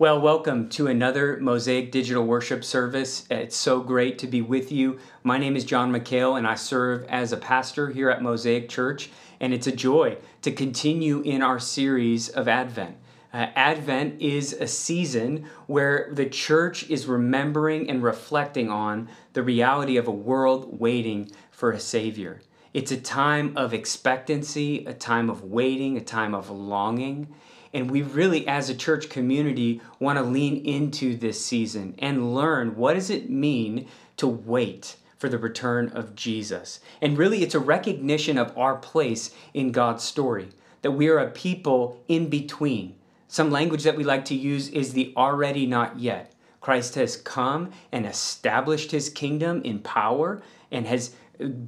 Well, welcome to another Mosaic Digital Worship service. It's so great to be with you. My name is John McHale, and I serve as a pastor here at Mosaic Church. And it's a joy to continue in our series of Advent. Uh, Advent is a season where the church is remembering and reflecting on the reality of a world waiting for a Savior. It's a time of expectancy, a time of waiting, a time of longing. And we really, as a church community, want to lean into this season and learn what does it mean to wait for the return of Jesus. And really, it's a recognition of our place in God's story, that we are a people in between. Some language that we like to use is the already not yet. Christ has come and established his kingdom in power and has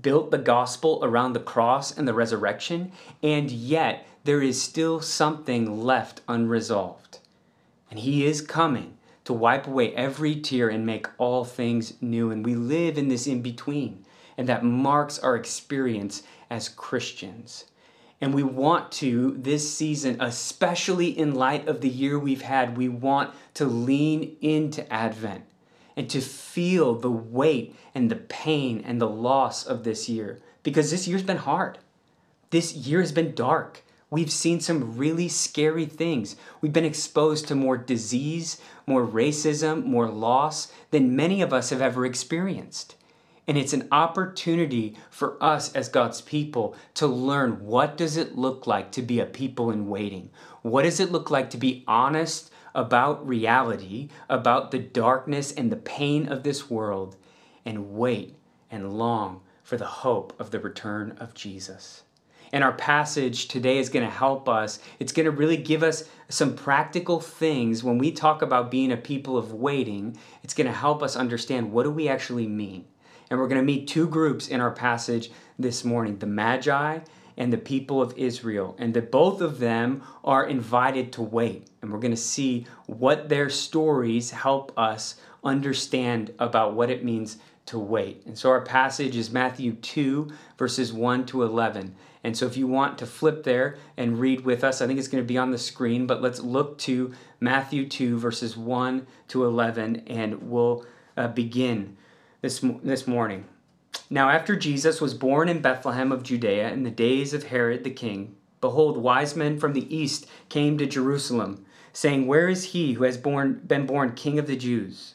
built the gospel around the cross and the resurrection, and yet there is still something left unresolved. And He is coming to wipe away every tear and make all things new. And we live in this in between, and that marks our experience as Christians. And we want to, this season, especially in light of the year we've had, we want to lean into Advent and to feel the weight and the pain and the loss of this year because this year's been hard. This year has been dark. We've seen some really scary things. We've been exposed to more disease, more racism, more loss than many of us have ever experienced. And it's an opportunity for us as God's people to learn what does it look like to be a people in waiting? What does it look like to be honest about reality, about the darkness and the pain of this world, and wait and long for the hope of the return of Jesus? And our passage today is going to help us. It's going to really give us some practical things when we talk about being a people of waiting. It's going to help us understand what do we actually mean. And we're going to meet two groups in our passage this morning, the Magi and the people of Israel, and that both of them are invited to wait. And we're going to see what their stories help us understand about what it means to wait. And so our passage is Matthew 2, verses 1 to 11. And so if you want to flip there and read with us, I think it's going to be on the screen, but let's look to Matthew 2, verses 1 to 11, and we'll uh, begin this, this morning. Now, after Jesus was born in Bethlehem of Judea in the days of Herod the king, behold, wise men from the east came to Jerusalem, saying, Where is he who has born, been born king of the Jews?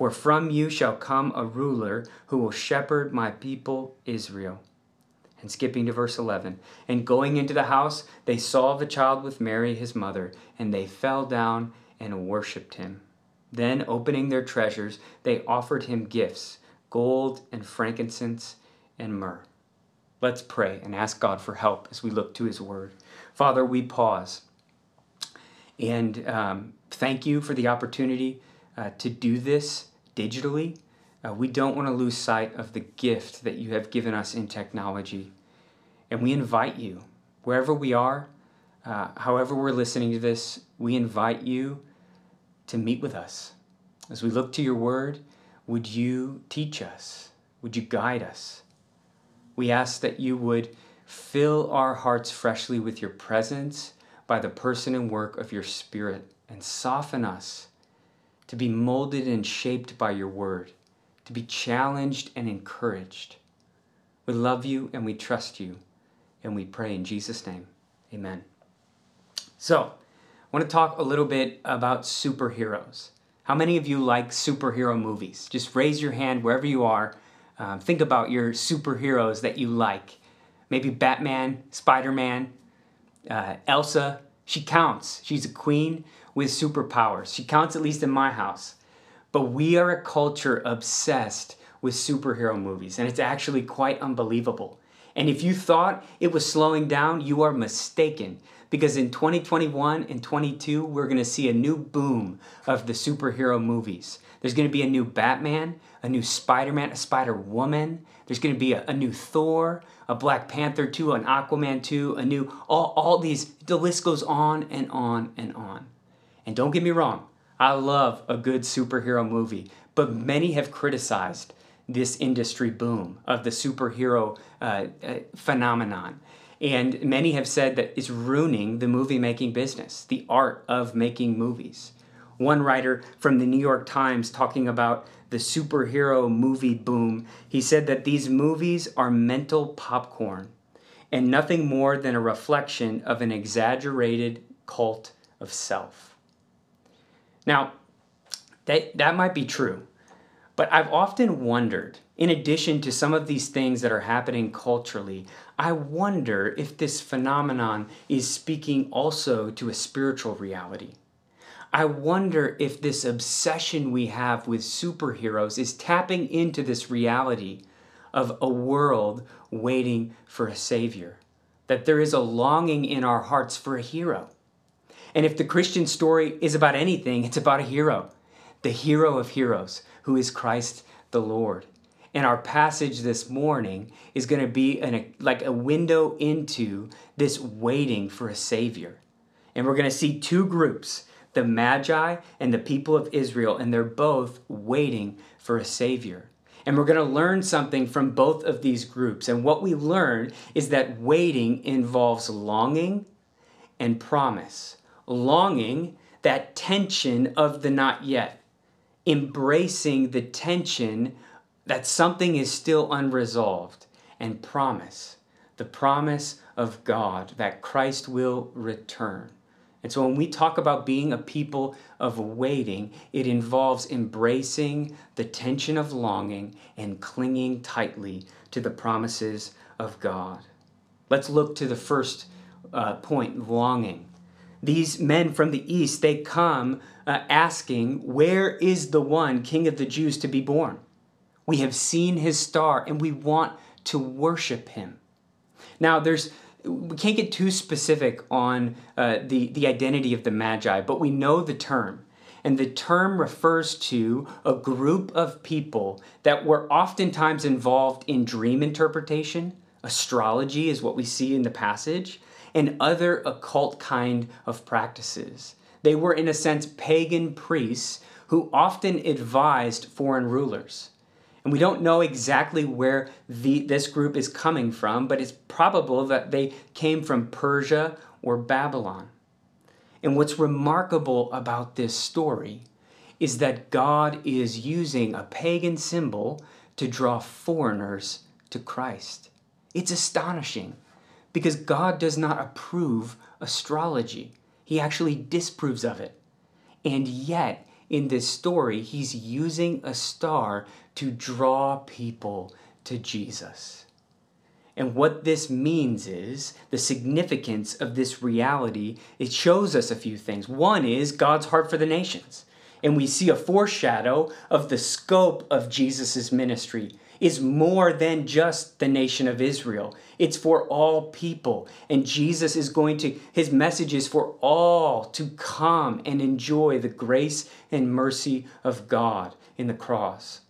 For from you shall come a ruler who will shepherd my people Israel. And skipping to verse 11. And going into the house, they saw the child with Mary, his mother, and they fell down and worshipped him. Then, opening their treasures, they offered him gifts gold and frankincense and myrrh. Let's pray and ask God for help as we look to his word. Father, we pause and um, thank you for the opportunity uh, to do this digitally. Uh, we don't want to lose sight of the gift that you have given us in technology. And we invite you, wherever we are, uh, however we're listening to this, we invite you to meet with us. As we look to your word, would you teach us? Would you guide us? We ask that you would fill our hearts freshly with your presence by the person and work of your Spirit and soften us to be molded and shaped by your word to be challenged and encouraged. We love you and we trust you, and we pray in Jesus' name. Amen. So, I want to talk a little bit about superheroes. How many of you like superhero movies? Just raise your hand wherever you are. Um, think about your superheroes that you like. Maybe Batman, Spider Man, uh, Elsa. She counts. She's a queen with superpowers. She counts at least in my house. But we are a culture obsessed with superhero movies, and it's actually quite unbelievable. And if you thought it was slowing down, you are mistaken because in 2021 and 22, we're to see a new boom of the superhero movies. There's to be a new Batman, a new Spider Man, a Spider Woman. There's to be a, a, new Thor, a Black Panther 2, an Aquaman 2, a new, all, all these, the list goes on and on and on. And don't get me wrong, I love a good superhero movie, but many have criticized this industry boom of the superhero uh, uh, phenomenon. And many have said that it's ruining the movie making business, the art of making movies. One writer from the New York Times talking about the superhero movie boom, he said that these movies are mental popcorn and nothing more than a reflection of an exaggerated cult of self. Now, that, that might be true. But I've often wondered, in addition to some of these things that are happening culturally, I wonder if this phenomenon is speaking also to a spiritual reality. I wonder if this obsession we have with superheroes is tapping into this reality of a world waiting for a savior, that there is a longing in our hearts for a hero. And if the Christian story is about anything, it's about a hero, the hero of heroes, who is Christ the Lord. And our passage this morning is going to be an, like a window into this waiting for a Savior. And we're going to see two groups the Magi and the people of Israel, and they're both waiting for a Savior. And we're going to learn something from both of these groups. And what we learn is that waiting involves longing and promise. Longing, that tension of the not yet embracing the tension that something is still unresolved and promise the promise of God that Christ will return. And so when we talk about being a people of waiting, it involves embracing the tension of longing and clinging tightly to the promises of God. Let's look to the first uh, point longing. These men from the east, they come uh, asking, Where is the one, King of the Jews, to be born? We have seen his star and we want to worship him. Now, there's we can't get too specific on uh, the, the identity of the Magi, but we know the term. And the term refers to a group of people that were oftentimes involved in dream interpretation. Astrology is what we see in the passage, and other occult kind of practices. They were, in a sense, pagan priests who often advised foreign rulers. And we don't know exactly where the, this group is coming from, but it's probable that they came from Persia or Babylon. And what's remarkable about this story is that God is using a pagan symbol to draw foreigners to Christ. It's astonishing because God does not approve astrology. He actually disproves of it. And yet, in this story, he's using a star to draw people to Jesus. And what this means is the significance of this reality. It shows us a few things. One is God's heart for the nations. And we see a foreshadow of the scope of Jesus' ministry is more than just the nation of Israel. It's for all people. And Jesus is going to, his message is for all to come and enjoy the grace and mercy of God in the cross.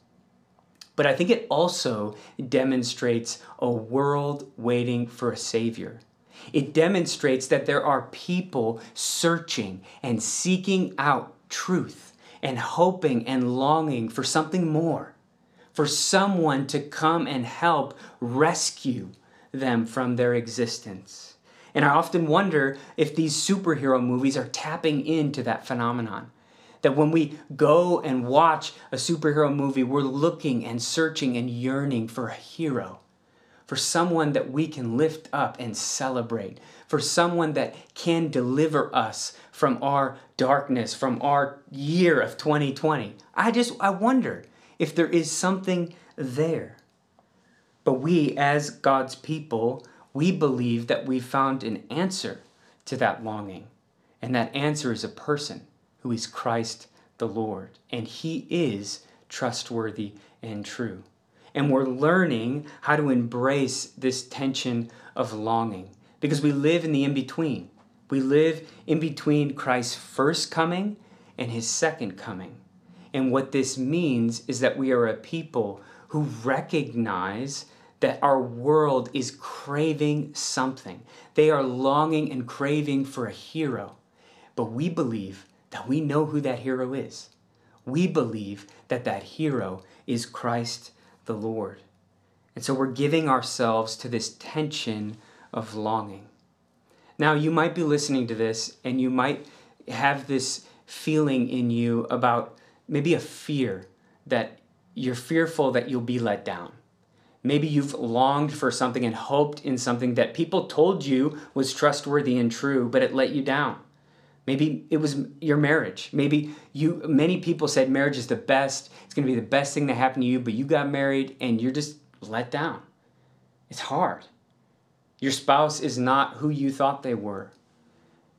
But I think it also demonstrates a world waiting for a Savior. It demonstrates that there are people searching and seeking out truth and hoping and longing for something more for someone to come and help rescue them from their existence. And I often wonder if these superhero movies are tapping into that phenomenon. That when we go and watch a superhero movie, we're looking and searching and yearning for a hero, for someone that we can lift up and celebrate, for someone that can deliver us from our darkness, from our year of 2020. I just, I wonder if there is something there. But we, as God's people, we believe that we found an answer to that longing. And that answer is a person who is Christ the Lord. And he is trustworthy and true. And we're learning how to embrace this tension of longing because we live in the in between. We live in between Christ's first coming and his second coming. And what this means is that we are a people who recognize that our world is craving something. They are longing and craving for a hero. But we believe that we know who that hero is. We believe that that hero is Christ the Lord. And so we're giving ourselves to this tension of longing. Now, you might be listening to this and you might have this feeling in you about maybe a fear that you're fearful that you'll be let down. Maybe you've longed for something and hoped in something that people told you was trustworthy and true, but it let you down. Maybe it was your marriage. Maybe you many people said marriage is the best. It's going to be the best thing that happened to you, but you got married and you're just let down. It's hard. Your spouse is not who you thought they were.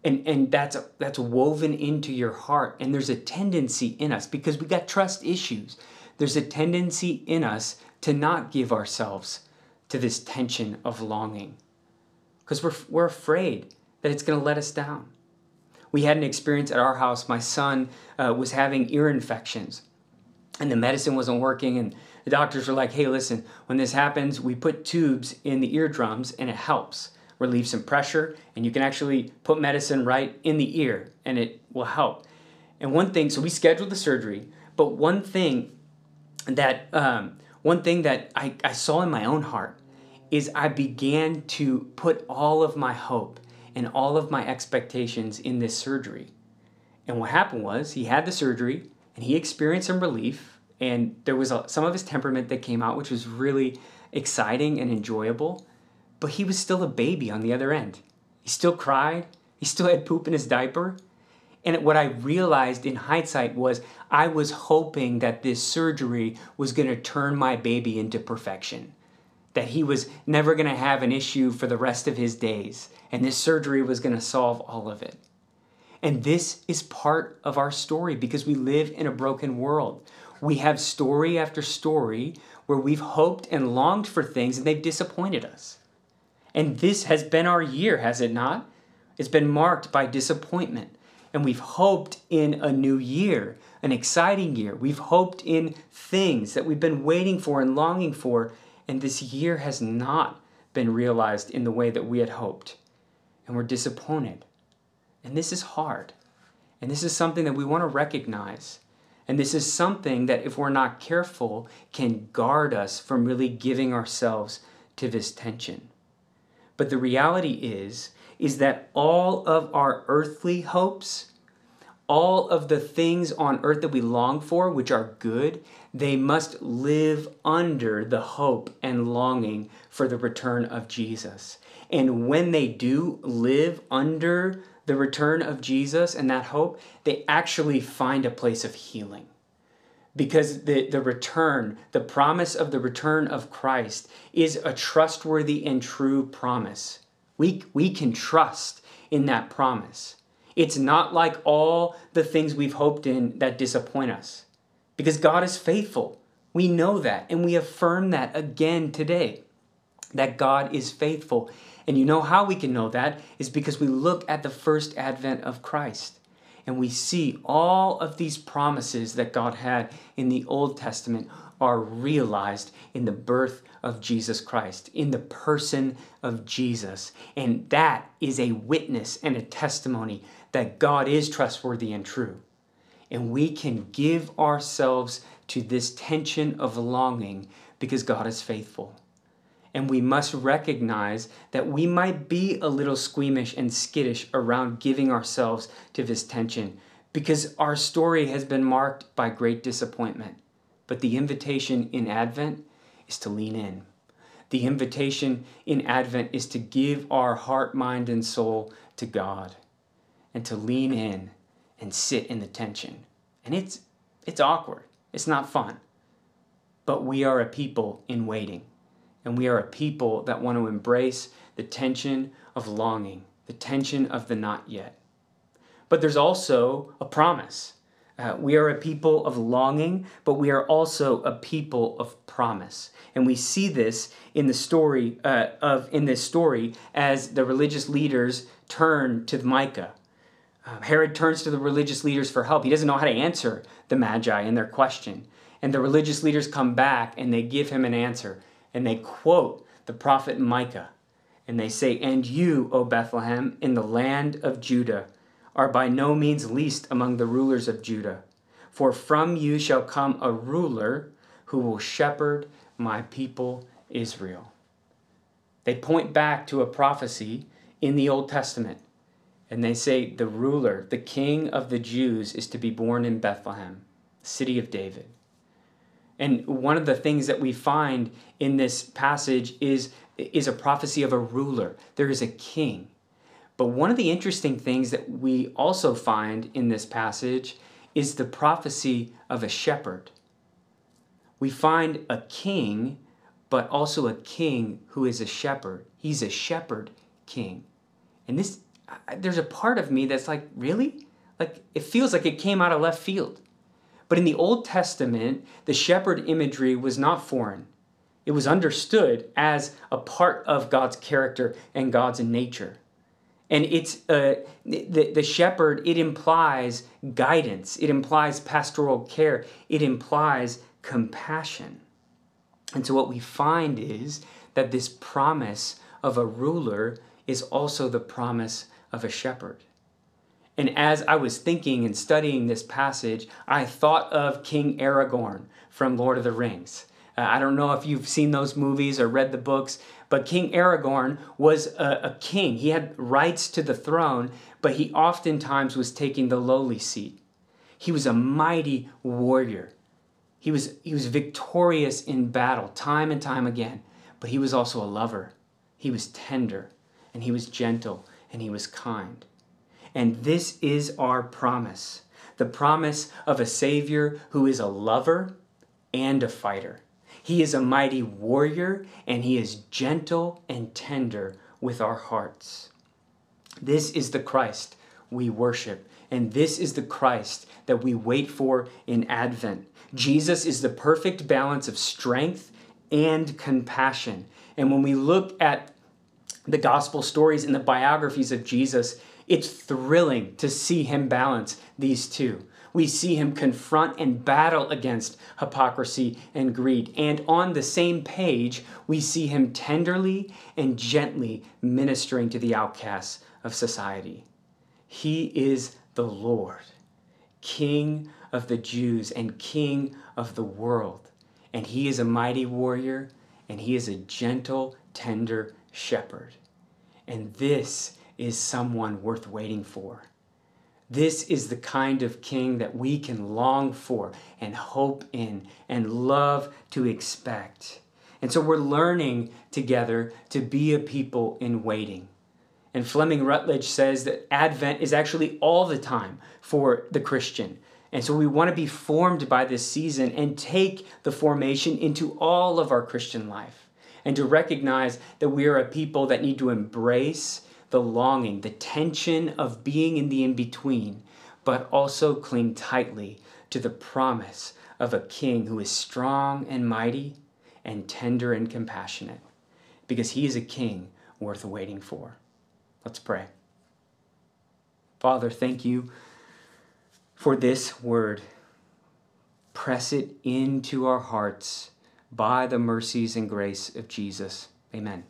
And, and that's, that's woven into your heart. And there's a tendency in us, because we got trust issues, there's a tendency in us to not give ourselves to this tension of longing. Because we're, we're afraid that it's going to let us down. We had an experience at our house. My son uh, was having ear infections, and the medicine wasn't working. And the doctors were like, hey, listen, when this happens, we put tubes in the eardrums and it helps relieve some pressure, and you can actually put medicine right in the ear and it will help. And one thing, so we scheduled the surgery, but one thing that um, one thing that I, I saw in my own heart is I began to put all of my hope and all of my expectations in this surgery. And what happened was he had the surgery and he experienced some relief and there was a, some of his temperament that came out which was really exciting and enjoyable but he was still a baby on the other end. He still cried. He still had poop in his diaper. And what i realized in hindsight was i was hoping that this surgery was going to turn my baby into perfection. That he was never going to have an issue for the rest of his days. And this surgery was going to solve all of it. And this is part of our story because we live in a broken world. We have story after story where we've hoped and longed for things and they've disappointed us. And this has been our year, has it not? It's been marked by disappointment. And we've hoped in a new year, an exciting year. We've hoped in things that we've been waiting for and longing for. And this year has not been realized in the way that we had hoped. And we're disappointed. And this is hard. And this is something that we want to recognize and this is something that, if we're not careful, can guard us from really giving ourselves to this tension. But the reality is, is that all of our earthly hopes, all of the things on earth that we long for, which are good, they must live under the hope and longing for the return of Jesus. And when they do live under the return of Jesus and that hope, they actually find a place of healing. Because the, the return, the promise of the return of Christ is a trustworthy and true promise. We, we can trust in that promise. It's not like all the things we've hoped in that disappoint us. Because God is faithful. We know that, and we affirm that again today that God is faithful. And you know how we can know that is because we look at the first advent of Christ and we see all of these promises that God had in the Old Testament are realized in the birth of Jesus Christ, in the person of Jesus. And that is a witness and a testimony that God is trustworthy and true. And we can give ourselves to this tension of longing because God is faithful and we must recognize that we might be a little squeamish and skittish around giving ourselves to this tension because our story has been marked by great disappointment. But the invitation in Advent is to lean in. The invitation in Advent is to give our heart, mind, and soul to God and to lean in and sit in the tension. And it's, it's awkward, it's not fun. But we are a people in waiting. And we are a people that want to embrace the tension of longing, the tension of the not yet. But there's also a promise, Uh, we are a people of longing, but we are also a people of promise. And we see this in the story uh, of in this story as the religious leaders turn to Micah. Uh, Herod turns to the religious leaders for help. He doesn't know how to answer the Magi in their question. And the religious leaders come back and they give him an answer. And they quote the prophet Micah. And they say, And you, O Bethlehem, in the land of Judah, are by no means least among the rulers of Judah. For from you shall come a ruler who will shepherd my people Israel. They point back to a prophecy in the Old Testament, and they say, The ruler, the king of the Jews, is to be born in Bethlehem, city of David. And one of the things that we find in this passage is, is a prophecy of a ruler. There is a king. But one of the interesting things that we also find in this passage is the prophecy of a shepherd. We find a king, but also a king who is a shepherd. He's a shepherd king. And this, there's a part of me that's like, really? Like, it feels like it came out of left field. But in the Old Testament, the shepherd imagery was not foreign. It was understood as a part of God's character and God's nature. And it's uh, the, the shepherd it implies guidance. It implies pastoral care. It implies compassion. And so what we find is that this promise of a ruler is also the promise of a shepherd and as i was thinking and studying this passage i thought of king aragorn from lord of the rings uh, I don't know if you've seen those movies or read the books, but King Aragorn was a, a king. He had rights to the throne, but he oftentimes was taking the lowly seat. He was a mighty warrior. He was, he was victorious in battle time and time again, but he was also a lover. He was tender, and he was gentle, and he was kind. And this is our promise the promise of a Savior who is a lover and a fighter. He is a mighty warrior, and he is gentle and tender with our hearts. This is the Christ we worship, and this is the Christ that we wait for in Advent. Jesus is the perfect balance of strength and compassion. And when we look at the gospel stories and the biographies of Jesus, it's thrilling to see him balance these two we see him confront and battle against hypocrisy and greed. And on the same page, we see him tenderly and gently ministering to the outcasts of society. He is the Lord, King of the Jews and King of the world. And he is a mighty warrior, and he is a gentle, tender shepherd. And this is someone worth waiting for. This is the kind of king that we can long for and hope in and love to expect. And so we're learning together to be a people in waiting. And Fleming Rutledge says that Advent is actually all the time for the Christian. And so we want to be formed by this season and take the formation into all of our Christian life and to recognize that we are a people that need to embrace the longing, the tension of being in the in between, but also cling tightly to the promise of a king who is strong and mighty and tender and compassionate, because he is a king worth waiting for. Let's pray. Father, thank you for this word. Press it into our hearts by the mercies and grace of Jesus. Amen.